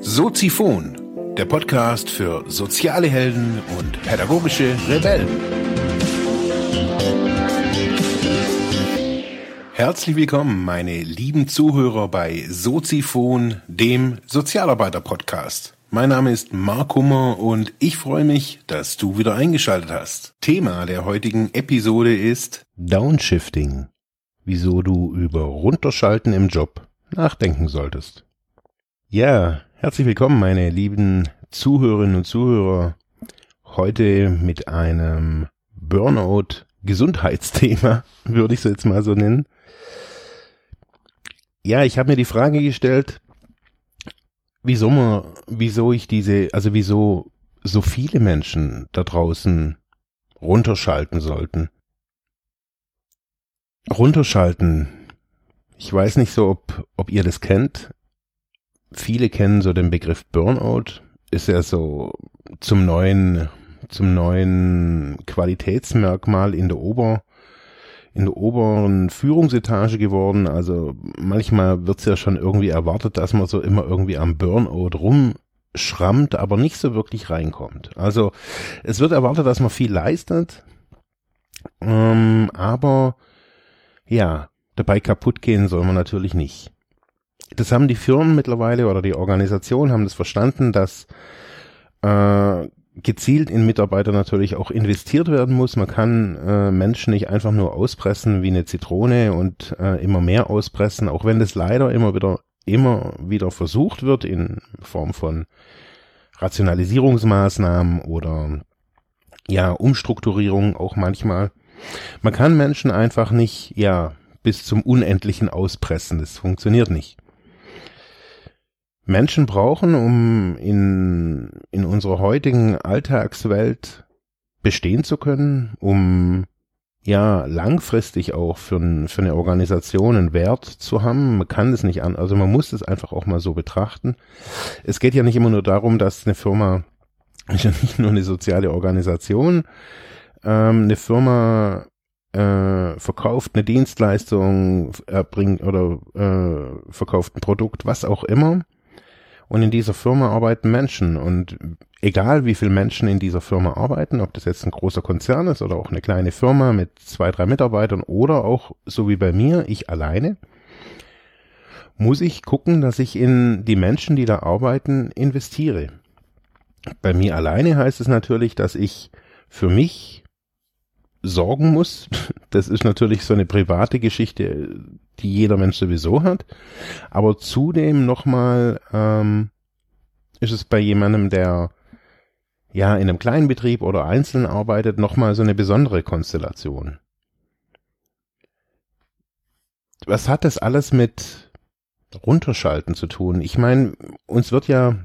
Soziphon, der Podcast für soziale Helden und pädagogische Rebellen. Herzlich willkommen, meine lieben Zuhörer bei Soziphon, dem Sozialarbeiter-Podcast. Mein Name ist Mark Hummer und ich freue mich, dass du wieder eingeschaltet hast. Thema der heutigen Episode ist Downshifting. Wieso du über Runterschalten im Job nachdenken solltest. Ja, herzlich willkommen, meine lieben Zuhörerinnen und Zuhörer. Heute mit einem Burnout-Gesundheitsthema, würde ich es jetzt mal so nennen. Ja, ich habe mir die Frage gestellt, wieso man, wieso ich diese, also wieso so viele Menschen da draußen runterschalten sollten. Runterschalten. Ich weiß nicht so, ob, ob ihr das kennt. Viele kennen so den Begriff Burnout. Ist ja so zum neuen, zum neuen Qualitätsmerkmal in der Ober, in der oberen Führungsetage geworden. Also manchmal wird's ja schon irgendwie erwartet, dass man so immer irgendwie am Burnout rumschrammt, aber nicht so wirklich reinkommt. Also es wird erwartet, dass man viel leistet, ähm, aber ja, dabei kaputt gehen soll man natürlich nicht. Das haben die Firmen mittlerweile oder die Organisationen haben das verstanden, dass äh, gezielt in Mitarbeiter natürlich auch investiert werden muss. Man kann äh, Menschen nicht einfach nur auspressen wie eine Zitrone und äh, immer mehr auspressen, auch wenn das leider immer wieder immer wieder versucht wird in Form von Rationalisierungsmaßnahmen oder ja Umstrukturierung auch manchmal. Man kann Menschen einfach nicht ja bis zum Unendlichen auspressen. Das funktioniert nicht. Menschen brauchen, um in, in unserer heutigen Alltagswelt bestehen zu können, um ja langfristig auch für, für eine Organisation einen Wert zu haben. Man kann es nicht an, also man muss es einfach auch mal so betrachten. Es geht ja nicht immer nur darum, dass eine Firma ist ja nicht nur eine soziale Organisation, ähm, eine Firma äh, verkauft eine Dienstleistung, erbringt oder äh, verkauft ein Produkt, was auch immer. Und in dieser Firma arbeiten Menschen. Und egal wie viele Menschen in dieser Firma arbeiten, ob das jetzt ein großer Konzern ist oder auch eine kleine Firma mit zwei, drei Mitarbeitern oder auch so wie bei mir, ich alleine, muss ich gucken, dass ich in die Menschen, die da arbeiten, investiere. Bei mir alleine heißt es natürlich, dass ich für mich sorgen muss. Das ist natürlich so eine private Geschichte, die jeder Mensch sowieso hat. Aber zudem nochmal ähm, ist es bei jemandem, der ja in einem kleinen Betrieb oder einzeln arbeitet, nochmal so eine besondere Konstellation. Was hat das alles mit Runterschalten zu tun? Ich meine, uns wird ja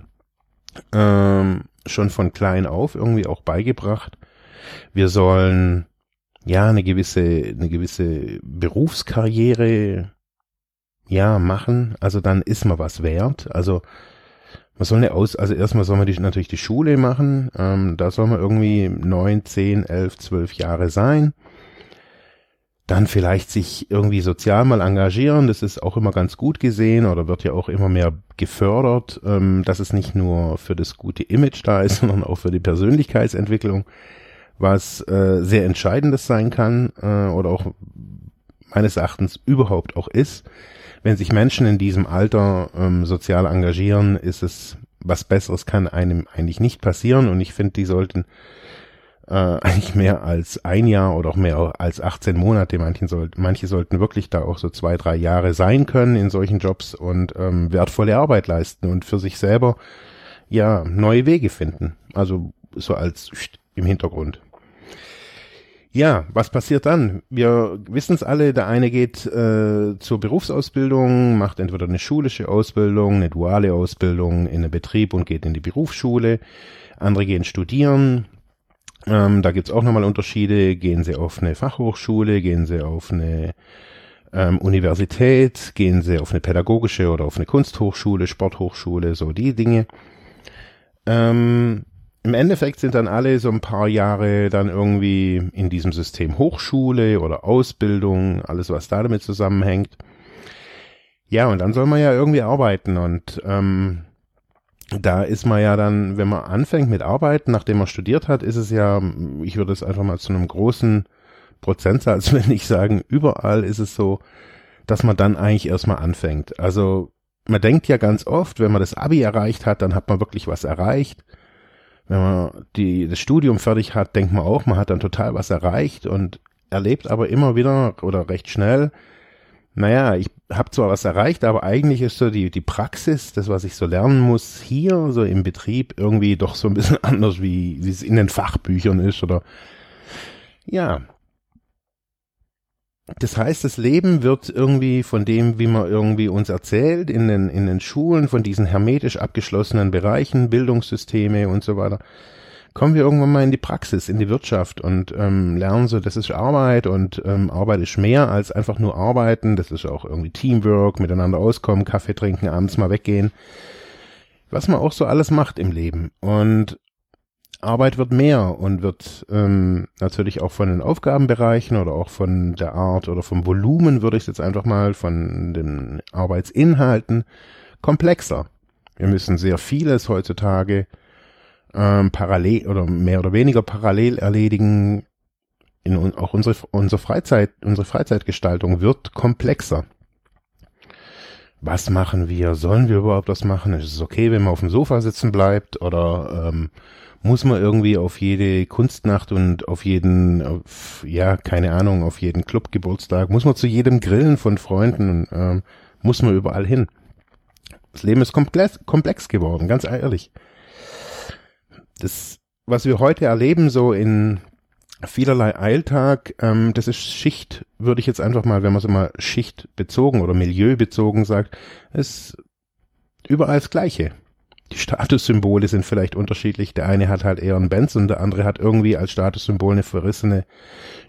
ähm, schon von klein auf irgendwie auch beigebracht, wir sollen ja, eine gewisse, eine gewisse Berufskarriere, ja, machen. Also dann ist man was wert. Also man soll eine Aus, also erstmal soll man die, natürlich die Schule machen. Ähm, da soll man irgendwie neun, zehn, elf, zwölf Jahre sein. Dann vielleicht sich irgendwie sozial mal engagieren. Das ist auch immer ganz gut gesehen oder wird ja auch immer mehr gefördert, ähm, dass es nicht nur für das gute Image da ist, sondern auch für die Persönlichkeitsentwicklung was äh, sehr Entscheidendes sein kann äh, oder auch meines Erachtens überhaupt auch ist. Wenn sich Menschen in diesem Alter ähm, sozial engagieren, ist es was Besseres kann einem eigentlich nicht passieren und ich finde, die sollten äh, eigentlich mehr als ein Jahr oder auch mehr als 18 Monate, manche, soll, manche sollten wirklich da auch so zwei, drei Jahre sein können in solchen Jobs und ähm, wertvolle Arbeit leisten und für sich selber ja neue Wege finden. Also so als im Hintergrund. Ja, was passiert dann? Wir wissen es alle, der eine geht äh, zur Berufsausbildung, macht entweder eine schulische Ausbildung, eine duale Ausbildung in einem Betrieb und geht in die Berufsschule. Andere gehen studieren. Ähm, da gibt's auch nochmal Unterschiede. Gehen sie auf eine Fachhochschule, gehen sie auf eine ähm, Universität, gehen sie auf eine pädagogische oder auf eine Kunsthochschule, Sporthochschule, so die Dinge. Ähm, im Endeffekt sind dann alle so ein paar Jahre dann irgendwie in diesem System Hochschule oder Ausbildung, alles was da damit zusammenhängt. Ja, und dann soll man ja irgendwie arbeiten und ähm, da ist man ja dann, wenn man anfängt mit Arbeiten, nachdem man studiert hat, ist es ja, ich würde es einfach mal zu einem großen Prozentsatz, wenn ich sagen, überall ist es so, dass man dann eigentlich erstmal anfängt. Also man denkt ja ganz oft, wenn man das Abi erreicht hat, dann hat man wirklich was erreicht. Wenn man die, das Studium fertig hat, denkt man auch, man hat dann total was erreicht und erlebt aber immer wieder oder recht schnell, naja, ich habe zwar was erreicht, aber eigentlich ist so die, die Praxis, das, was ich so lernen muss, hier so im Betrieb irgendwie doch so ein bisschen anders, wie, wie es in den Fachbüchern ist oder ja, das heißt, das Leben wird irgendwie von dem, wie man irgendwie uns erzählt, in den, in den Schulen, von diesen hermetisch abgeschlossenen Bereichen, Bildungssysteme und so weiter, kommen wir irgendwann mal in die Praxis, in die Wirtschaft und ähm, lernen so, das ist Arbeit und ähm, Arbeit ist mehr als einfach nur arbeiten, das ist auch irgendwie Teamwork, miteinander auskommen, Kaffee trinken, abends mal weggehen, was man auch so alles macht im Leben. Und Arbeit wird mehr und wird ähm, natürlich auch von den Aufgabenbereichen oder auch von der Art oder vom Volumen, würde ich jetzt einfach mal, von den Arbeitsinhalten komplexer. Wir müssen sehr vieles heutzutage ähm, parallel oder mehr oder weniger parallel erledigen. In, auch unsere, unsere Freizeit, unsere Freizeitgestaltung wird komplexer. Was machen wir? Sollen wir überhaupt was machen? Ist es okay, wenn man auf dem Sofa sitzen bleibt? Oder ähm, muss man irgendwie auf jede Kunstnacht und auf jeden, auf, ja, keine Ahnung, auf jeden Clubgeburtstag, muss man zu jedem Grillen von Freunden, ähm, muss man überall hin. Das Leben ist komplex, komplex geworden, ganz ehrlich. Das, was wir heute erleben, so in vielerlei Alltag, ähm, das ist Schicht, würde ich jetzt einfach mal, wenn man so mal schichtbezogen oder milieubezogen sagt, ist überall das Gleiche die Statussymbole sind vielleicht unterschiedlich. Der eine hat halt eher einen Benz und der andere hat irgendwie als Statussymbol eine verrissene,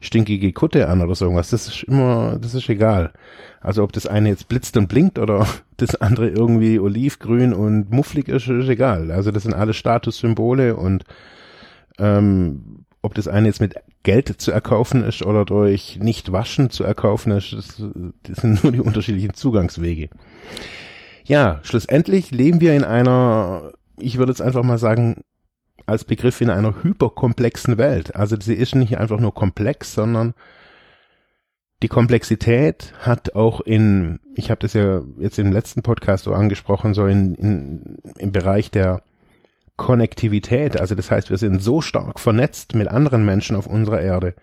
stinkige Kutte an oder so irgendwas. Das ist immer, das ist egal. Also ob das eine jetzt blitzt und blinkt oder das andere irgendwie olivgrün und mufflig ist, ist egal. Also das sind alle Statussymbole und ähm, ob das eine jetzt mit Geld zu erkaufen ist oder durch nicht waschen zu erkaufen ist, das, das sind nur die unterschiedlichen Zugangswege ja, schlussendlich leben wir in einer, ich würde jetzt einfach mal sagen, als Begriff in einer hyperkomplexen Welt. Also sie ist nicht einfach nur komplex, sondern die Komplexität hat auch in, ich habe das ja jetzt im letzten Podcast so angesprochen, so in, in, im Bereich der Konnektivität. Also das heißt, wir sind so stark vernetzt mit anderen Menschen auf unserer Erde,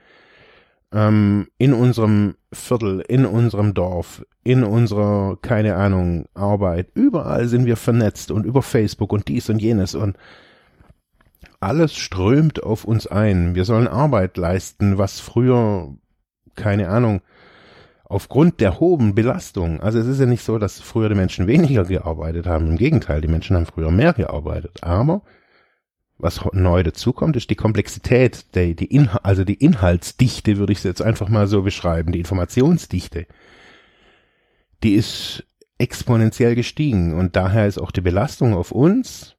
ähm, in unserem Viertel, in unserem Dorf, in unserer, keine Ahnung, Arbeit. Überall sind wir vernetzt und über Facebook und dies und jenes und alles strömt auf uns ein. Wir sollen Arbeit leisten, was früher, keine Ahnung, aufgrund der hohen Belastung, also es ist ja nicht so, dass früher die Menschen weniger gearbeitet haben, im Gegenteil, die Menschen haben früher mehr gearbeitet, aber was neu dazukommt, ist die Komplexität, der, die Inhal also die Inhaltsdichte, würde ich jetzt einfach mal so beschreiben, die Informationsdichte. Die ist exponentiell gestiegen und daher ist auch die Belastung auf uns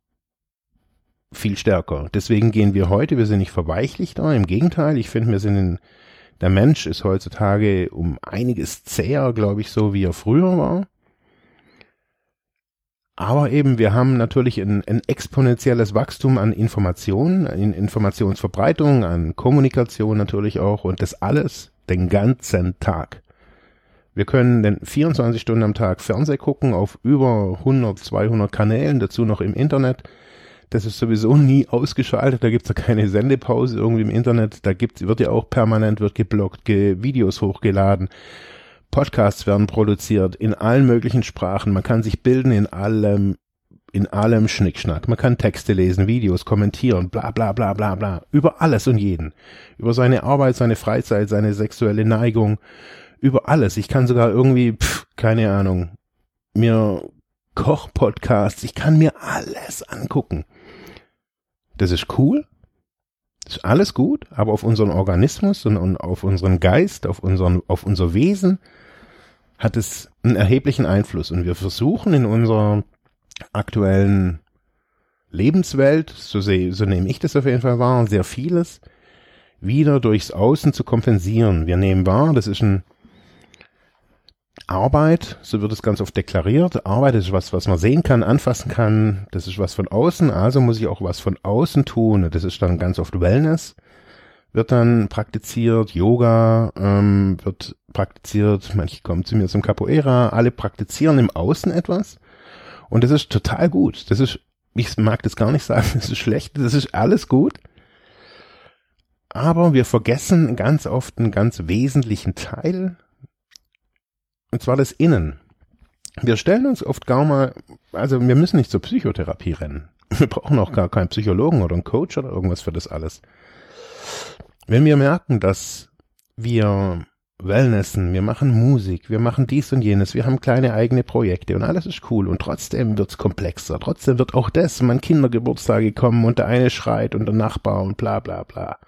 viel stärker. Deswegen gehen wir heute, wir sind nicht verweichlichter, im Gegenteil, ich finde, wir sind in, der Mensch ist heutzutage um einiges zäher, glaube ich, so wie er früher war. Aber eben, wir haben natürlich ein, ein exponentielles Wachstum an Informationen, in Informationsverbreitung, an Kommunikation natürlich auch und das alles den ganzen Tag. Wir können denn 24 Stunden am Tag Fernseh gucken auf über 100, 200 Kanälen, dazu noch im Internet. Das ist sowieso nie ausgeschaltet, da gibt's ja keine Sendepause irgendwie im Internet, da gibt's, wird ja auch permanent, wird geblockt, ge Videos hochgeladen. Podcasts werden produziert in allen möglichen Sprachen. Man kann sich bilden in allem, in allem Schnickschnack. Man kann Texte lesen, Videos kommentieren, bla bla bla bla bla. Über alles und jeden. Über seine Arbeit, seine Freizeit, seine sexuelle Neigung. Über alles. Ich kann sogar irgendwie, pff, keine Ahnung, mir Kochpodcasts, ich kann mir alles angucken. Das ist cool. Ist alles gut, aber auf unseren Organismus und, und auf unseren Geist, auf unseren, auf unser Wesen hat es einen erheblichen Einfluss und wir versuchen in unserer aktuellen Lebenswelt, so, seh, so nehme ich das auf jeden Fall wahr, sehr vieles wieder durchs Außen zu kompensieren. Wir nehmen wahr, das ist ein Arbeit, so wird es ganz oft deklariert. Arbeit ist was, was man sehen kann, anfassen kann. Das ist was von außen, also muss ich auch was von außen tun. Das ist dann ganz oft Wellness, wird dann praktiziert. Yoga ähm, wird praktiziert. Manche kommen zu mir zum Capoeira. Alle praktizieren im Außen etwas. Und das ist total gut. Das ist, ich mag das gar nicht sagen, das ist schlecht. Das ist alles gut. Aber wir vergessen ganz oft einen ganz wesentlichen Teil und zwar das Innen. Wir stellen uns oft gar mal, also wir müssen nicht zur Psychotherapie rennen. Wir brauchen auch gar keinen Psychologen oder einen Coach oder irgendwas für das alles. Wenn wir merken, dass wir Wellnessen, wir machen Musik, wir machen dies und jenes, wir haben kleine eigene Projekte und alles ist cool und trotzdem wird's komplexer. Trotzdem wird auch das, mein Kindergeburtstage kommen und der eine schreit und der Nachbar und bla bla bla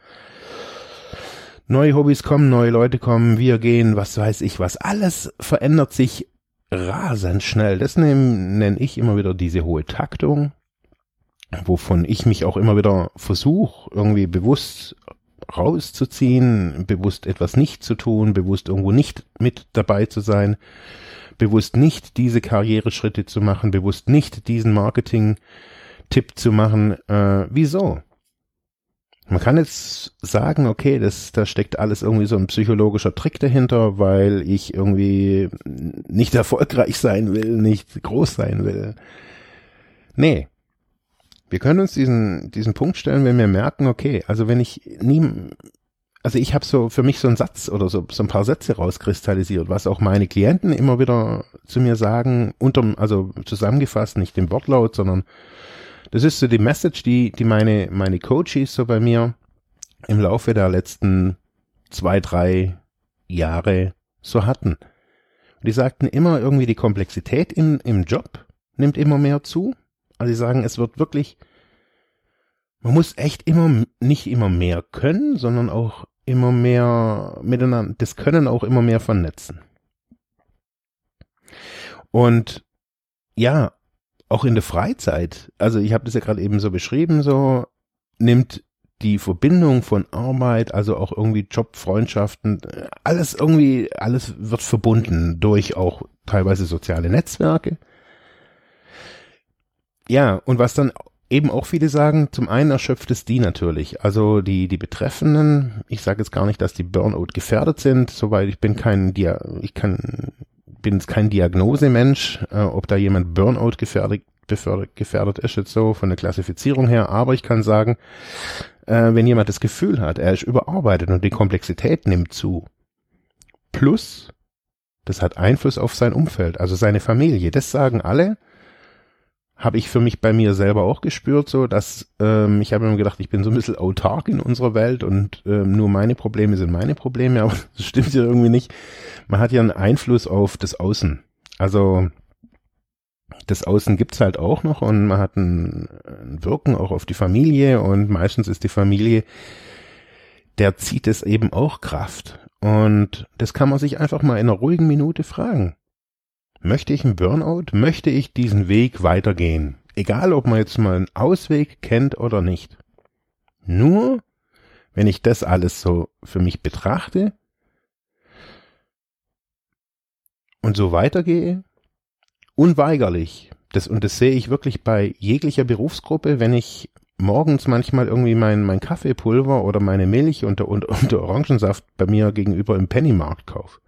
neue Hobbys kommen, neue Leute kommen, wir gehen, was weiß ich was. Alles verändert sich rasend schnell. Das nenne ich immer wieder diese hohe Taktung, wovon ich mich auch immer wieder versuche, irgendwie bewusst rauszuziehen, bewusst etwas nicht zu tun, bewusst irgendwo nicht mit dabei zu sein, bewusst nicht diese Karriereschritte zu machen, bewusst nicht diesen Marketing-Tipp zu machen. Äh, wieso? Man kann jetzt sagen, okay, das, da steckt alles irgendwie so ein psychologischer Trick dahinter, weil ich irgendwie nicht erfolgreich sein will, nicht groß sein will. Nee. Wir können uns diesen, diesen Punkt stellen, wenn wir merken, okay, also wenn ich nie, also ich habe so für mich so einen Satz oder so, so ein paar Sätze rauskristallisiert, was auch meine Klienten immer wieder zu mir sagen, unterm, also zusammengefasst, nicht im Wortlaut, sondern das ist so die Message, die, die meine, meine Coaches so bei mir im Laufe der letzten zwei, drei Jahre so hatten. die sagten immer irgendwie, die Komplexität im, im Job nimmt immer mehr zu. Also sie sagen, es wird wirklich, man muss echt immer, nicht immer mehr können, sondern auch immer mehr miteinander, das Können auch immer mehr vernetzen. Und ja, auch in der Freizeit, also ich habe das ja gerade eben so beschrieben, so nimmt die Verbindung von Arbeit, also auch irgendwie Job, Freundschaften, alles irgendwie, alles wird verbunden durch auch teilweise soziale Netzwerke. Ja, und was dann eben auch viele sagen, zum einen erschöpft es die natürlich, also die, die Betreffenden, ich sage jetzt gar nicht, dass die Burnout gefährdet sind, soweit ich bin kein, Dia ich kann bin kein Diagnosemensch, äh, ob da jemand Burnout gefährdet, gefährdet ist jetzt so von der Klassifizierung her, aber ich kann sagen, äh, wenn jemand das Gefühl hat, er ist überarbeitet und die Komplexität nimmt zu, plus, das hat Einfluss auf sein Umfeld, also seine Familie, das sagen alle, habe ich für mich bei mir selber auch gespürt, so dass ähm, ich habe immer gedacht, ich bin so ein bisschen autark in unserer Welt und ähm, nur meine Probleme sind meine Probleme, aber das stimmt ja irgendwie nicht. Man hat ja einen Einfluss auf das Außen. Also das Außen gibt's halt auch noch und man hat ein, ein Wirken auch auf die Familie und meistens ist die Familie, der zieht es eben auch Kraft. Und das kann man sich einfach mal in einer ruhigen Minute fragen. Möchte ich einen Burnout? Möchte ich diesen Weg weitergehen? Egal, ob man jetzt mal einen Ausweg kennt oder nicht. Nur, wenn ich das alles so für mich betrachte und so weitergehe, unweigerlich, das, und das sehe ich wirklich bei jeglicher Berufsgruppe, wenn ich morgens manchmal irgendwie mein, mein Kaffeepulver oder meine Milch und, und, und Orangensaft bei mir gegenüber im Pennymarkt kaufe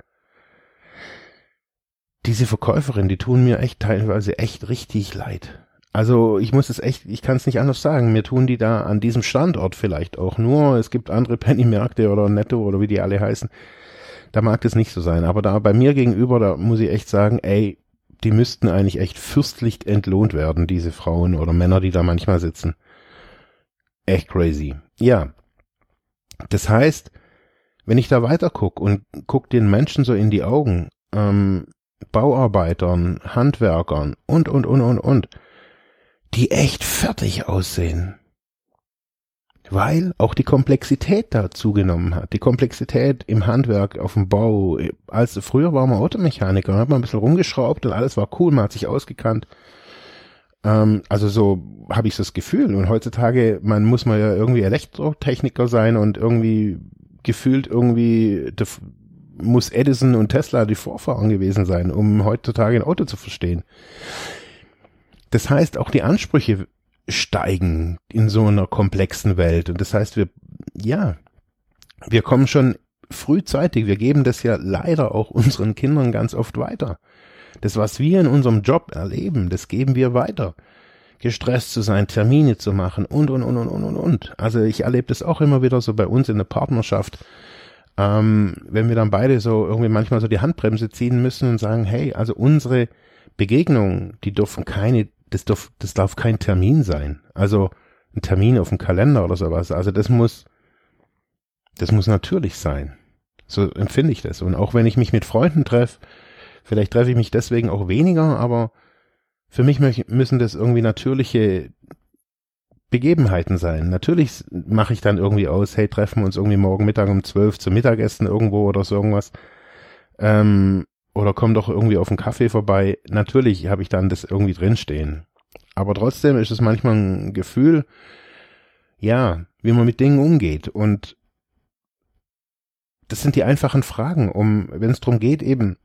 diese Verkäuferin, die tun mir echt teilweise echt richtig leid. Also ich muss es echt, ich kann es nicht anders sagen. Mir tun die da an diesem Standort vielleicht auch nur. Es gibt andere Penny-Märkte oder Netto oder wie die alle heißen. Da mag das nicht so sein. Aber da bei mir gegenüber, da muss ich echt sagen, ey, die müssten eigentlich echt fürstlich entlohnt werden, diese Frauen oder Männer, die da manchmal sitzen. Echt crazy. Ja. Das heißt, wenn ich da weiter guck und guck den Menschen so in die Augen, ähm, Bauarbeitern, Handwerkern und, und, und, und, und, die echt fertig aussehen. Weil auch die Komplexität da zugenommen hat. Die Komplexität im Handwerk, auf dem Bau. Als früher war man Automechaniker, hat man ein bisschen rumgeschraubt und alles war cool, man hat sich ausgekannt. Ähm, also so habe ich das Gefühl. Und heutzutage, man muss mal ja irgendwie Elektrotechniker sein und irgendwie gefühlt irgendwie muss Edison und Tesla die Vorfahren gewesen sein, um heutzutage ein Auto zu verstehen. Das heißt, auch die Ansprüche steigen in so einer komplexen Welt. Und das heißt, wir, ja, wir kommen schon frühzeitig, wir geben das ja leider auch unseren Kindern ganz oft weiter. Das, was wir in unserem Job erleben, das geben wir weiter. Gestresst zu sein, Termine zu machen und, und, und, und, und, und. Also ich erlebe das auch immer wieder so bei uns in der Partnerschaft, ähm, wenn wir dann beide so irgendwie manchmal so die Handbremse ziehen müssen und sagen, hey, also unsere Begegnungen, die dürfen keine, das darf, das darf kein Termin sein. Also ein Termin auf dem Kalender oder sowas. Also das muss, das muss natürlich sein. So empfinde ich das. Und auch wenn ich mich mit Freunden treffe, vielleicht treffe ich mich deswegen auch weniger, aber für mich müssen das irgendwie natürliche Begebenheiten sein. Natürlich mache ich dann irgendwie aus, hey, treffen wir uns irgendwie morgen Mittag um zwölf zum Mittagessen irgendwo oder so irgendwas. Ähm, oder komm doch irgendwie auf einen Kaffee vorbei. Natürlich habe ich dann das irgendwie drinstehen. Aber trotzdem ist es manchmal ein Gefühl, ja, wie man mit Dingen umgeht. Und das sind die einfachen Fragen, um, wenn es darum geht, eben,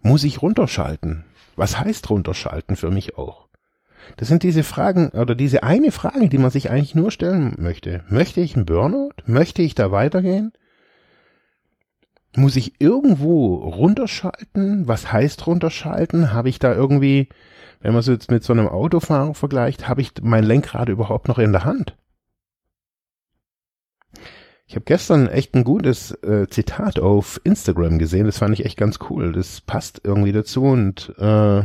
muss ich runterschalten? Was heißt runterschalten für mich auch? Das sind diese Fragen oder diese eine Frage, die man sich eigentlich nur stellen möchte. Möchte ich einen Burnout? Möchte ich da weitergehen? Muss ich irgendwo runterschalten? Was heißt runterschalten? Habe ich da irgendwie, wenn man es jetzt mit so einem Autofahrer vergleicht, habe ich mein Lenkrad überhaupt noch in der Hand? Ich habe gestern echt ein gutes äh, Zitat auf Instagram gesehen. Das fand ich echt ganz cool. Das passt irgendwie dazu und äh,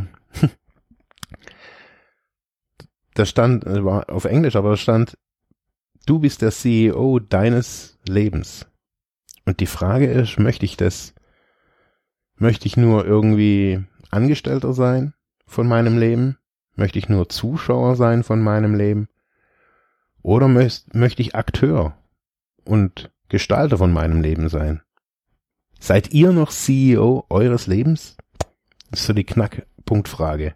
da stand, äh, war auf Englisch, aber da stand, du bist der CEO deines Lebens. Und die Frage ist, möchte ich das, möchte ich nur irgendwie Angestellter sein von meinem Leben? Möchte ich nur Zuschauer sein von meinem Leben? Oder möchte ich Akteur und Gestalter von meinem Leben sein. Seid ihr noch CEO eures Lebens? Das ist so die Knackpunktfrage.